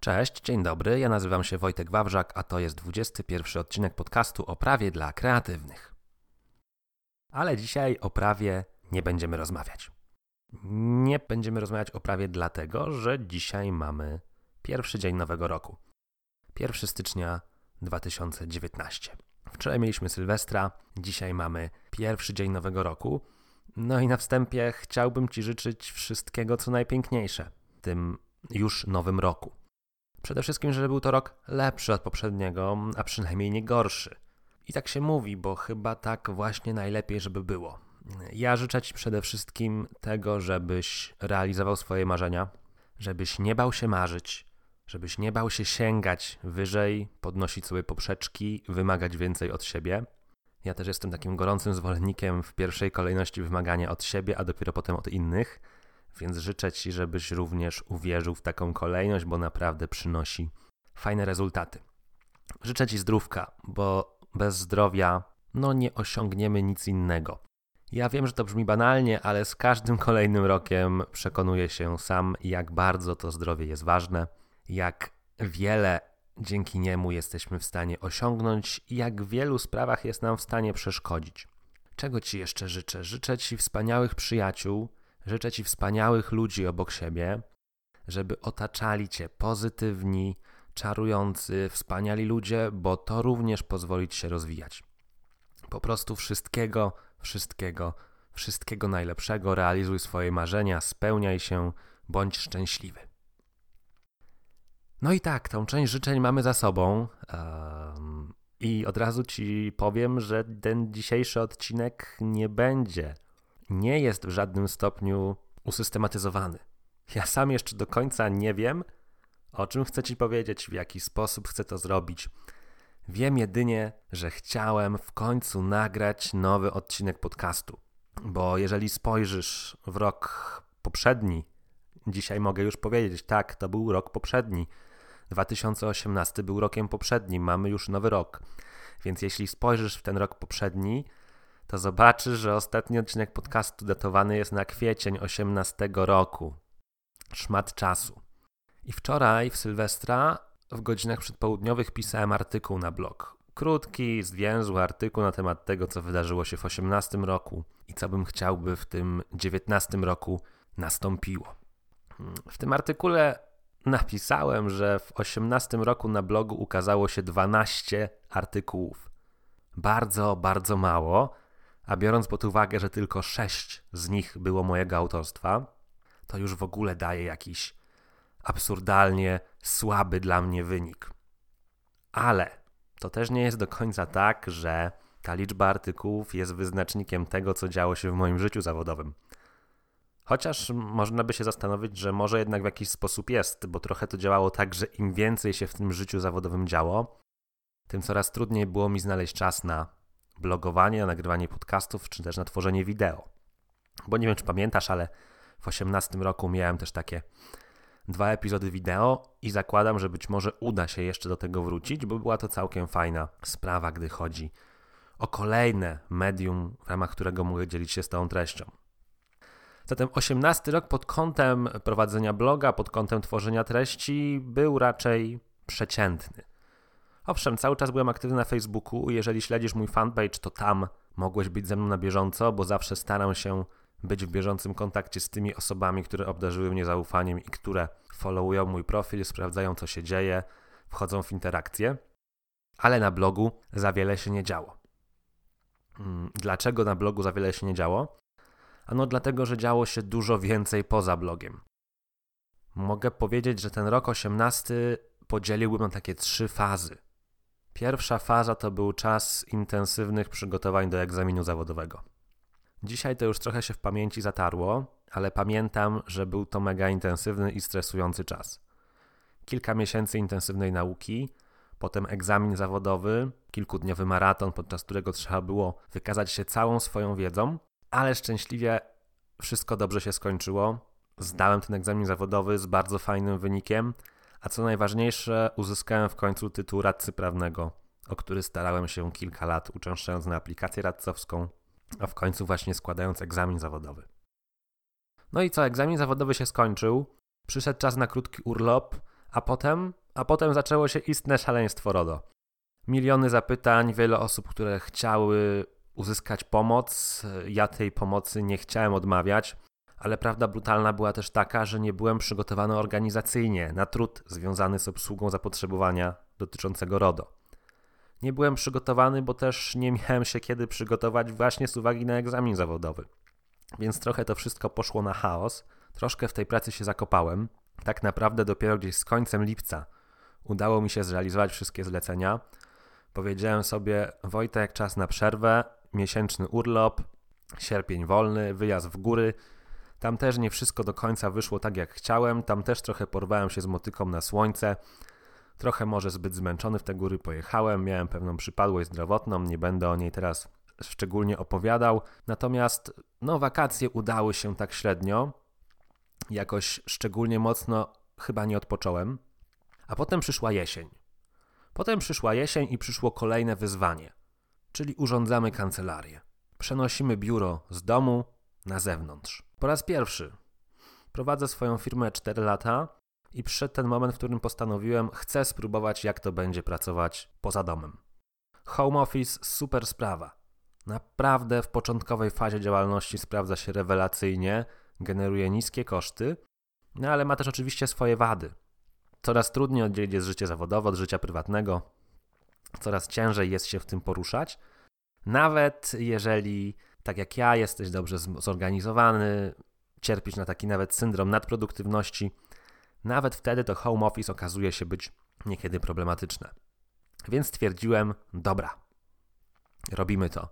Cześć, dzień dobry. Ja nazywam się Wojtek Wawrzak, a to jest 21 odcinek podcastu o prawie dla kreatywnych. Ale dzisiaj o prawie nie będziemy rozmawiać. Nie będziemy rozmawiać o prawie dlatego, że dzisiaj mamy pierwszy dzień nowego roku. 1 stycznia 2019. Wczoraj mieliśmy Sylwestra, dzisiaj mamy pierwszy dzień nowego roku. No i na wstępie chciałbym Ci życzyć wszystkiego, co najpiękniejsze w tym już nowym roku. Przede wszystkim, żeby był to rok lepszy od poprzedniego, a przynajmniej nie gorszy. I tak się mówi, bo chyba tak właśnie najlepiej, żeby było. Ja życzę Ci przede wszystkim tego, żebyś realizował swoje marzenia, żebyś nie bał się marzyć, żebyś nie bał się sięgać wyżej, podnosić sobie poprzeczki, wymagać więcej od siebie. Ja też jestem takim gorącym zwolennikiem w pierwszej kolejności wymagania od siebie, a dopiero potem od innych, więc życzę Ci, żebyś również uwierzył w taką kolejność, bo naprawdę przynosi fajne rezultaty. Życzę Ci zdrówka, bo bez zdrowia no nie osiągniemy nic innego. Ja wiem, że to brzmi banalnie, ale z każdym kolejnym rokiem przekonuję się sam, jak bardzo to zdrowie jest ważne, jak wiele dzięki niemu jesteśmy w stanie osiągnąć i jak w wielu sprawach jest nam w stanie przeszkodzić. Czego Ci jeszcze życzę? Życzę Ci wspaniałych przyjaciół, życzę Ci wspaniałych ludzi obok siebie, żeby otaczali Cię pozytywni, czarujący, wspaniali ludzie, bo to również pozwoli Ci się rozwijać. Po prostu wszystkiego, wszystkiego, wszystkiego najlepszego, realizuj swoje marzenia, spełniaj się, bądź szczęśliwy. No i tak, tą część życzeń mamy za sobą. Um, I od razu Ci powiem, że ten dzisiejszy odcinek nie będzie, nie jest w żadnym stopniu usystematyzowany. Ja sam jeszcze do końca nie wiem, o czym chcę Ci powiedzieć, w jaki sposób chcę to zrobić. Wiem jedynie, że chciałem w końcu nagrać nowy odcinek podcastu. Bo jeżeli spojrzysz w rok poprzedni, dzisiaj mogę już powiedzieć, tak, to był rok poprzedni. 2018 był rokiem poprzednim, mamy już nowy rok. Więc jeśli spojrzysz w ten rok poprzedni, to zobaczysz, że ostatni odcinek podcastu datowany jest na kwiecień 18 roku. Szmat czasu. I wczoraj w Sylwestra w godzinach przedpołudniowych pisałem artykuł na blog. Krótki, zwięzły artykuł na temat tego, co wydarzyło się w 18 roku i co bym chciał, by w tym 19 roku nastąpiło. W tym artykule napisałem, że w 18 roku na blogu ukazało się 12 artykułów. Bardzo, bardzo mało, a biorąc pod uwagę, że tylko 6 z nich było mojego autorstwa, to już w ogóle daje jakiś absurdalnie słaby dla mnie wynik. Ale to też nie jest do końca tak, że ta liczba artykułów jest wyznacznikiem tego, co działo się w moim życiu zawodowym. Chociaż można by się zastanowić, że może jednak w jakiś sposób jest, bo trochę to działało tak, że im więcej się w tym życiu zawodowym działo, tym coraz trudniej było mi znaleźć czas na blogowanie, na nagrywanie podcastów, czy też na tworzenie wideo. Bo nie wiem, czy pamiętasz, ale w 18 roku miałem też takie dwa epizody wideo i zakładam, że być może uda się jeszcze do tego wrócić, bo była to całkiem fajna sprawa, gdy chodzi o kolejne medium, w ramach którego mogę dzielić się z tą treścią. Zatem 18 rok pod kątem prowadzenia bloga, pod kątem tworzenia treści był raczej przeciętny. Owszem, cały czas byłem aktywny na Facebooku. Jeżeli śledzisz mój fanpage, to tam mogłeś być ze mną na bieżąco, bo zawsze staram się być w bieżącym kontakcie z tymi osobami, które obdarzyły mnie zaufaniem i które followują mój profil, sprawdzają co się dzieje, wchodzą w interakcje. Ale na blogu za wiele się nie działo. Hmm, dlaczego na blogu za wiele się nie działo? Ano dlatego, że działo się dużo więcej poza blogiem. Mogę powiedzieć, że ten rok 18 podzieliłbym na takie trzy fazy. Pierwsza faza to był czas intensywnych przygotowań do egzaminu zawodowego. Dzisiaj to już trochę się w pamięci zatarło, ale pamiętam, że był to mega intensywny i stresujący czas. Kilka miesięcy intensywnej nauki, potem egzamin zawodowy, kilkudniowy maraton, podczas którego trzeba było wykazać się całą swoją wiedzą, ale szczęśliwie wszystko dobrze się skończyło. Zdałem ten egzamin zawodowy z bardzo fajnym wynikiem, a co najważniejsze, uzyskałem w końcu tytuł radcy prawnego, o który starałem się kilka lat, uczęszczając na aplikację radcowską, a w końcu właśnie składając egzamin zawodowy. No i co, egzamin zawodowy się skończył, przyszedł czas na krótki urlop, A potem, a potem zaczęło się istne szaleństwo RODO. Miliony zapytań, wiele osób, które chciały uzyskać pomoc. Ja tej pomocy nie chciałem odmawiać, ale prawda brutalna była też taka, że nie byłem przygotowany organizacyjnie na trud związany z obsługą zapotrzebowania dotyczącego RODO. Nie byłem przygotowany, bo też nie miałem się kiedy przygotować właśnie z uwagi na egzamin zawodowy. Więc trochę to wszystko poszło na chaos. Troszkę w tej pracy się zakopałem. Tak naprawdę dopiero gdzieś z końcem lipca udało mi się zrealizować wszystkie zlecenia. Powiedziałem sobie, Wojtek, czas na przerwę, miesięczny urlop, sierpień wolny, wyjazd w góry. Tam też nie wszystko do końca wyszło tak jak chciałem, tam też trochę porwałem się z motyką na słońce. Trochę może zbyt zmęczony w te góry pojechałem, miałem pewną przypadłość zdrowotną, nie będę o niej teraz szczególnie opowiadał. Natomiast no, wakacje udały się tak średnio. Jakoś szczególnie mocno chyba nie odpocząłem. A potem przyszła jesień. Potem przyszła jesień i przyszło kolejne wyzwanie, czyli urządzamy kancelarię. Przenosimy biuro z domu na zewnątrz. Po raz pierwszy prowadzę swoją firmę 4 lata i przyszedł ten moment, w którym postanowiłem, chcę spróbować, jak to będzie pracować poza domem. Home office super sprawa. Naprawdę w początkowej fazie działalności sprawdza się rewelacyjnie, generuje niskie koszty, no ale ma też oczywiście swoje wady. Coraz trudniej oddzielić jest życie zawodowe od życia prywatnego, coraz ciężej jest się w tym poruszać. Nawet jeżeli, tak jak ja, jesteś dobrze zorganizowany, cierpisz na taki nawet syndrom nadproduktywności, nawet wtedy to home office okazuje się być niekiedy problematyczne. Więc stwierdziłem, dobra, robimy to.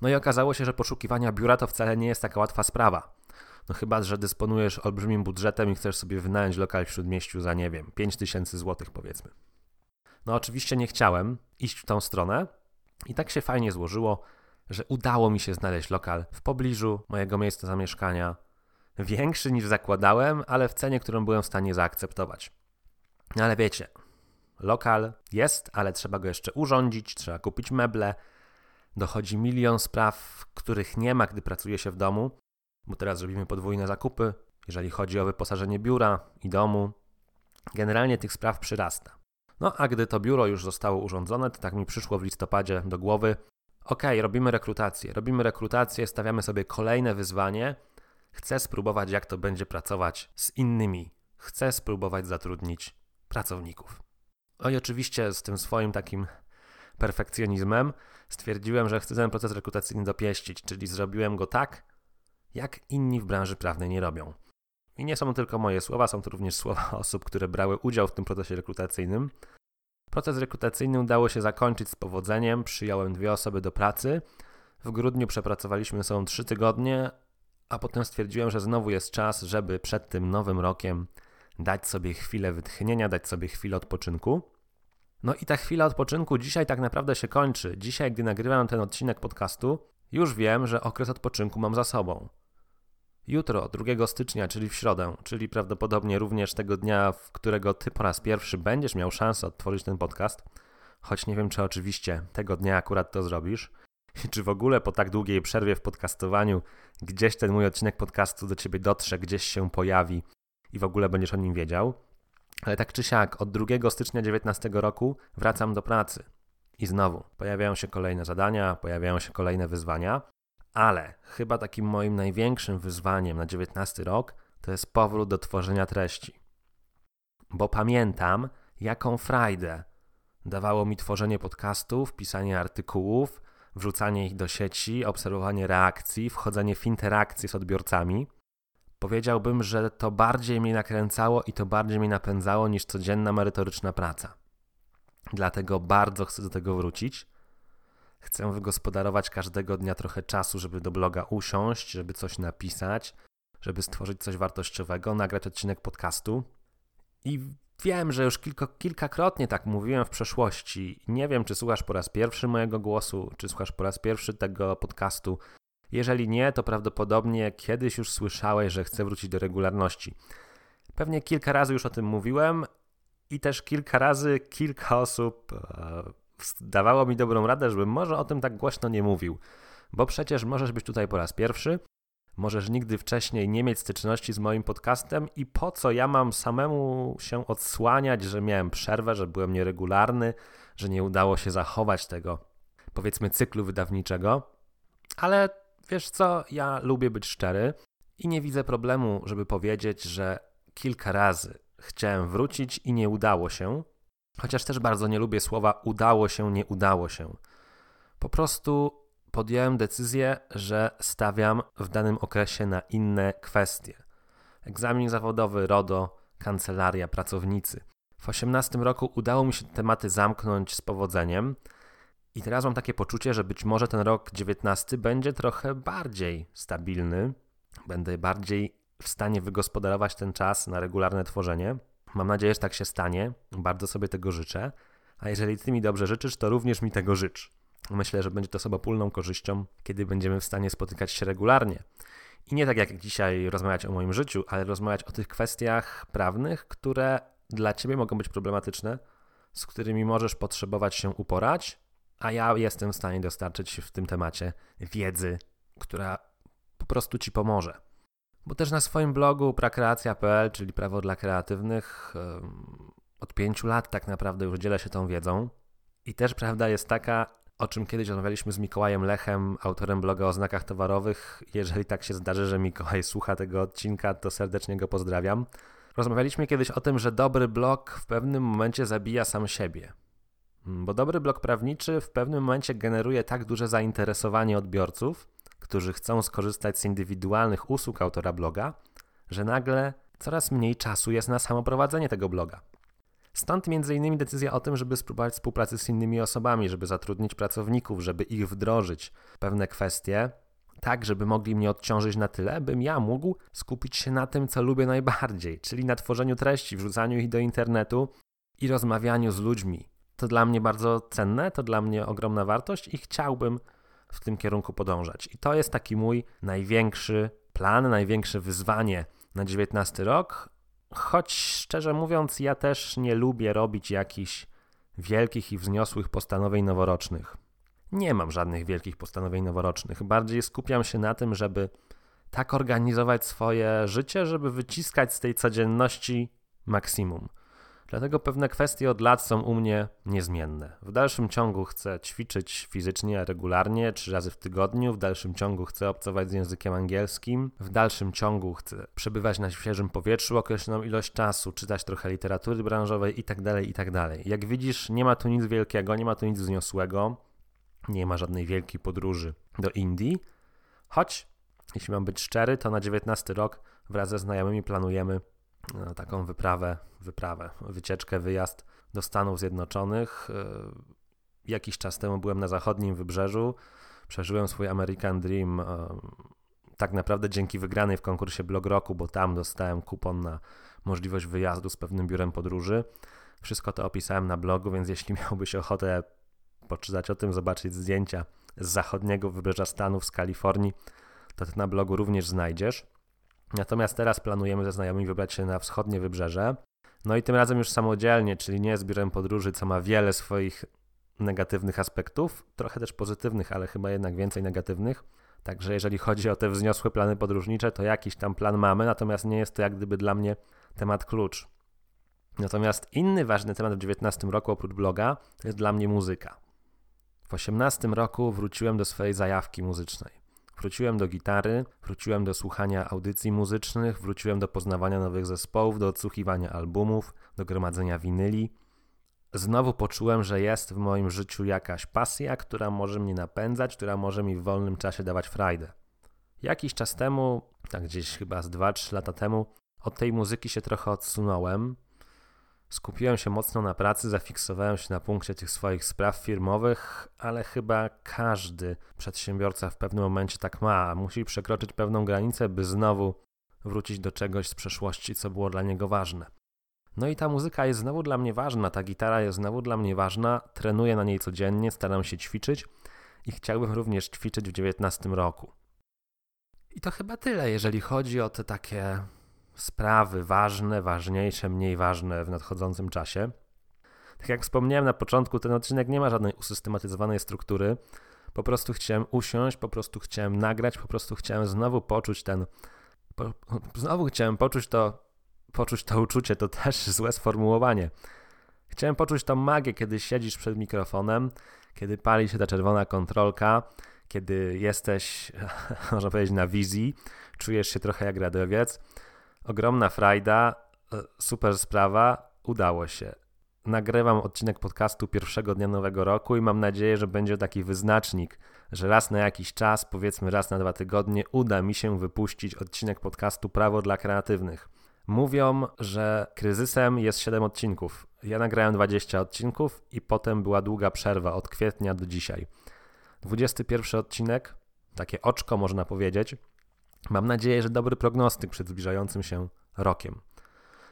No i okazało się, że poszukiwania biura to wcale nie jest taka łatwa sprawa. No chyba, że dysponujesz olbrzymim budżetem i chcesz sobie wynająć lokal w śródmieściu za, nie wiem, 5000 zł powiedzmy. No oczywiście nie chciałem iść w tą stronę i tak się fajnie złożyło, że udało mi się znaleźć lokal w pobliżu mojego miejsca zamieszkania. Większy niż zakładałem, ale w cenie, którą byłem w stanie zaakceptować. No ale wiecie, lokal jest, ale trzeba go jeszcze urządzić, trzeba kupić meble. Dochodzi milion spraw, których nie ma, gdy pracuje się w domu bo teraz robimy podwójne zakupy, jeżeli chodzi o wyposażenie biura i domu. Generalnie tych spraw przyrasta. No a gdy to biuro już zostało urządzone, to tak mi przyszło w listopadzie do głowy: OK, robimy rekrutację. Robimy rekrutację, stawiamy sobie kolejne wyzwanie. Chcę spróbować, jak to będzie pracować z innymi. Chcę spróbować zatrudnić pracowników. No i oczywiście z tym swoim takim perfekcjonizmem stwierdziłem, że chcę ten proces rekrutacyjny dopieścić, czyli zrobiłem go tak, jak inni w branży prawnej nie robią. I nie są to tylko moje słowa, są to również słowa osób, które brały udział w tym procesie rekrutacyjnym. Proces rekrutacyjny udało się zakończyć z powodzeniem, przyjąłem dwie osoby do pracy. W grudniu przepracowaliśmy są trzy tygodnie, a potem stwierdziłem, że znowu jest czas, żeby przed tym nowym rokiem dać sobie chwilę wytchnienia, dać sobie chwilę odpoczynku. No i ta chwila odpoczynku dzisiaj tak naprawdę się kończy. Dzisiaj, gdy nagrywam ten odcinek podcastu, już wiem, że okres odpoczynku mam za sobą. Jutro, 2 stycznia, czyli w środę, czyli prawdopodobnie również tego dnia, w którego ty po raz pierwszy będziesz miał szansę odtworzyć ten podcast, choć nie wiem, czy oczywiście tego dnia akurat to zrobisz, i czy w ogóle po tak długiej przerwie w podcastowaniu gdzieś ten mój odcinek podcastu do ciebie dotrze, gdzieś się pojawi i w ogóle będziesz o nim wiedział. Ale tak czy siak, od 2 stycznia 2019 roku wracam do pracy. I znowu pojawiają się kolejne zadania, pojawiają się kolejne wyzwania. Ale chyba takim moim największym wyzwaniem na 19 rok to jest powrót do tworzenia treści. Bo pamiętam, jaką frajdę dawało mi tworzenie podcastów, pisanie artykułów, wrzucanie ich do sieci, obserwowanie reakcji, wchodzenie w interakcje z odbiorcami. Powiedziałbym, że to bardziej mnie nakręcało i to bardziej mnie napędzało niż codzienna merytoryczna praca. Dlatego bardzo chcę do tego wrócić. Chcę wygospodarować każdego dnia trochę czasu, żeby do bloga usiąść, żeby coś napisać, żeby stworzyć coś wartościowego, nagrać odcinek podcastu. I wiem, że już kilka, kilkakrotnie tak mówiłem w przeszłości. Nie wiem, czy słuchasz po raz pierwszy mojego głosu, czy słuchasz po raz pierwszy tego podcastu. Jeżeli nie, to prawdopodobnie kiedyś już słyszałeś, że chcę wrócić do regularności. Pewnie kilka razy już o tym mówiłem i też kilka razy kilka osób e, dawało mi dobrą radę, żebym może o tym tak głośno nie mówił, bo przecież możesz być tutaj po raz pierwszy, możesz nigdy wcześniej nie mieć styczności z moim podcastem i po co ja mam samemu się odsłaniać, że miałem przerwę, że byłem nieregularny, że nie udało się zachować tego, powiedzmy, cyklu wydawniczego. Ale wiesz co, ja lubię być szczery i nie widzę problemu, żeby powiedzieć, że kilka razy chciałem wrócić i nie udało się, chociaż też bardzo nie lubię słowa udało się, nie udało się. Po prostu podjąłem decyzję, że stawiam w danym okresie na inne kwestie. Egzamin zawodowy, RODO, kancelaria, pracownicy. W 18 roku udało mi się tematy zamknąć z powodzeniem i teraz mam takie poczucie, że być może ten rok 19 będzie trochę bardziej stabilny. Będę bardziej w stanie wygospodarować ten czas na regularne tworzenie. Mam nadzieję, że tak się stanie. Bardzo sobie tego życzę. A jeżeli ty mi dobrze życzysz, to również mi tego życz. Myślę, że będzie to sobopólną korzyścią, kiedy będziemy w stanie spotykać się regularnie. I nie tak jak dzisiaj rozmawiać o moim życiu, ale rozmawiać o tych kwestiach prawnych, które dla ciebie mogą być problematyczne, z którymi możesz potrzebować się uporać, a ja jestem w stanie dostarczyć w tym temacie wiedzy, która po prostu ci pomoże. Bo też na swoim blogu prakreacja.pl, czyli prawo dla kreatywnych, od pięciu lat tak naprawdę już dzielę się tą wiedzą. I też prawda jest taka, o czym kiedyś rozmawialiśmy z Mikołajem Lechem, autorem bloga o znakach towarowych. Jeżeli tak się zdarzy, że Mikołaj słucha tego odcinka, to serdecznie go pozdrawiam. Rozmawialiśmy kiedyś o tym, że dobry blog w pewnym momencie zabija sam siebie. Bo dobry blog prawniczy w pewnym momencie generuje tak duże zainteresowanie odbiorców, którzy chcą skorzystać z indywidualnych usług autora bloga, że nagle coraz mniej czasu jest na samo prowadzenie tego bloga. Stąd m.in. decyzja o tym, żeby spróbować współpracy z innymi osobami, żeby zatrudnić pracowników, żeby ich wdrożyć pewne kwestie, tak żeby mogli mnie odciążyć na tyle, bym ja mógł skupić się na tym, co lubię najbardziej, czyli na tworzeniu treści, wrzucaniu ich do internetu i rozmawianiu z ludźmi. To dla mnie bardzo cenne, to dla mnie ogromna wartość i chciałbym w tym kierunku podążać. I to jest taki mój największy plan, największe wyzwanie na 19 rok, choć szczerze mówiąc, ja też nie lubię robić jakichś wielkich i wzniosłych postanowień noworocznych. Nie mam żadnych wielkich postanowień noworocznych. Bardziej skupiam się na tym, żeby tak organizować swoje życie, żeby wyciskać z tej codzienności maksimum. Dlatego pewne kwestie od lat są u mnie niezmienne. W dalszym ciągu chcę ćwiczyć fizycznie regularnie, trzy razy w tygodniu. W dalszym ciągu chcę obcować z językiem angielskim. W dalszym ciągu chcę przebywać na świeżym powietrzu określoną ilość czasu, czytać trochę literatury branżowej itd. Tak itd. Tak Jak widzisz, nie ma tu nic wielkiego, nie ma tu nic wzniosłego. Nie ma żadnej wielkiej podróży do Indii. Choć, jeśli mam być szczery, to na 19 rok wraz ze znajomymi planujemy taką wyprawę, wyprawę, wycieczkę, wyjazd do Stanów Zjednoczonych. E, jakiś czas temu byłem na zachodnim wybrzeżu, przeżyłem swój American Dream e, tak naprawdę dzięki wygranej w konkursie Blog Roku, bo tam dostałem kupon na możliwość wyjazdu z pewnym biurem podróży. Wszystko to opisałem na blogu, więc jeśli miałbyś ochotę poczytać o tym, zobaczyć zdjęcia z zachodniego wybrzeża Stanów, z Kalifornii, to ty na blogu również znajdziesz. Natomiast teraz planujemy ze znajomymi wybrać się na wschodnie wybrzeże. No i tym razem już samodzielnie, czyli nie z biurem podróży, co ma wiele swoich negatywnych aspektów, trochę też pozytywnych, ale chyba jednak więcej negatywnych. Także jeżeli chodzi o te wzniosłe plany podróżnicze, to jakiś tam plan mamy, natomiast nie jest to jak gdyby dla mnie temat klucz. Natomiast inny ważny temat w 2019 roku oprócz bloga to jest dla mnie muzyka. W 2018 roku wróciłem do swojej zajawki muzycznej. Wróciłem do gitary, wróciłem do słuchania audycji muzycznych, wróciłem do poznawania nowych zespołów, do odsłuchiwania albumów, do gromadzenia winyli. Znowu poczułem, że jest w moim życiu jakaś pasja, która może mnie napędzać, która może mi w wolnym czasie dawać frajdę. Jakiś czas temu, tak gdzieś chyba z 2-3 lata temu, od tej muzyki się trochę odsunąłem, Skupiłem się mocno na pracy, zafiksowałem się na punkcie tych swoich spraw firmowych, ale chyba każdy przedsiębiorca w pewnym momencie tak ma. Musi przekroczyć pewną granicę, by znowu wrócić do czegoś z przeszłości, co było dla niego ważne. No i ta muzyka jest znowu dla mnie ważna, ta gitara jest znowu dla mnie ważna, trenuję na niej codziennie, staram się ćwiczyć i chciałbym również ćwiczyć w 2019 roku. I to chyba tyle, jeżeli chodzi o te takie sprawy ważne, ważniejsze, mniej ważne w nadchodzącym czasie. Tak jak wspomniałem na początku, ten odcinek nie ma żadnej usystematyzowanej struktury. Po prostu chciałem usiąść, po prostu chciałem nagrać, po prostu chciałem znowu poczuć ten. Po, znowu chciałem poczuć to, poczuć to uczucie, to też złe sformułowanie. Chciałem poczuć tą magię, kiedy siedzisz przed mikrofonem, kiedy pali się ta czerwona kontrolka, kiedy jesteś, można powiedzieć, na wizji, czujesz się trochę jak radiowiec. Ogromna frajda, e, super sprawa, udało się. Nagrywam odcinek podcastu pierwszego dnia nowego roku i mam nadzieję, że będzie taki wyznacznik, że raz na jakiś czas, powiedzmy raz na dwa tygodnie, uda mi się wypuścić odcinek podcastu Prawo dla Kreatywnych. Mówią, że kryzysem jest 7 odcinków. Ja nagrałem 20 odcinków i potem była długa przerwa od kwietnia do dzisiaj. 21 odcinek, takie oczko można powiedzieć. Mam nadzieję, że dobry prognostyk przed zbliżającym się rokiem.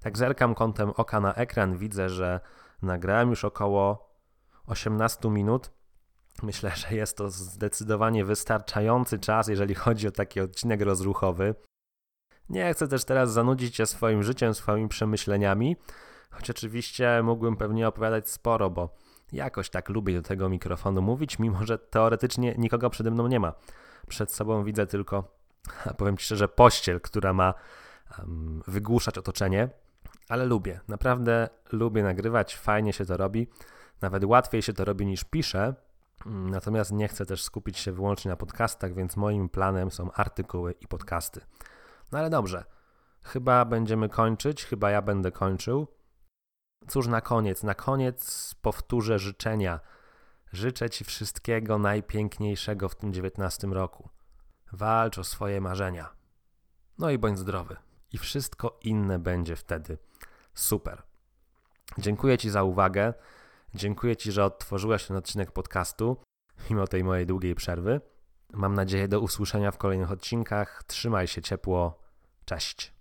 Tak zerkam kątem oka na ekran, widzę, że nagrałem już około 18 minut. Myślę, że jest to zdecydowanie wystarczający czas, jeżeli chodzi o taki odcinek rozruchowy. Nie chcę też teraz zanudzić się swoim życiem, swoimi przemyśleniami, choć oczywiście mógłbym pewnie opowiadać sporo, bo jakoś tak lubię do tego mikrofonu mówić, mimo że teoretycznie nikogo przede mną nie ma. Przed sobą widzę tylko, powiem Ci szczerze, pościel, która ma wygłuszać otoczenie, ale lubię, naprawdę lubię nagrywać, fajnie się to robi. Nawet łatwiej się to robi niż piszę, natomiast nie chcę też skupić się wyłącznie na podcastach, więc moim planem są artykuły i podcasty. No ale dobrze, chyba będziemy kończyć, chyba ja będę kończył. Cóż, na koniec, na koniec powtórzę życzenia. Życzę Ci wszystkiego najpiękniejszego w tym dziewiętnastym roku. Walcz o swoje marzenia. No i bądź zdrowy. I wszystko inne będzie wtedy super. Dziękuję Ci za uwagę. Dziękuję Ci, że odtworzyłeś ten odcinek podcastu, mimo tej mojej długiej przerwy. Mam nadzieję do usłyszenia w kolejnych odcinkach. Trzymaj się ciepło. Cześć.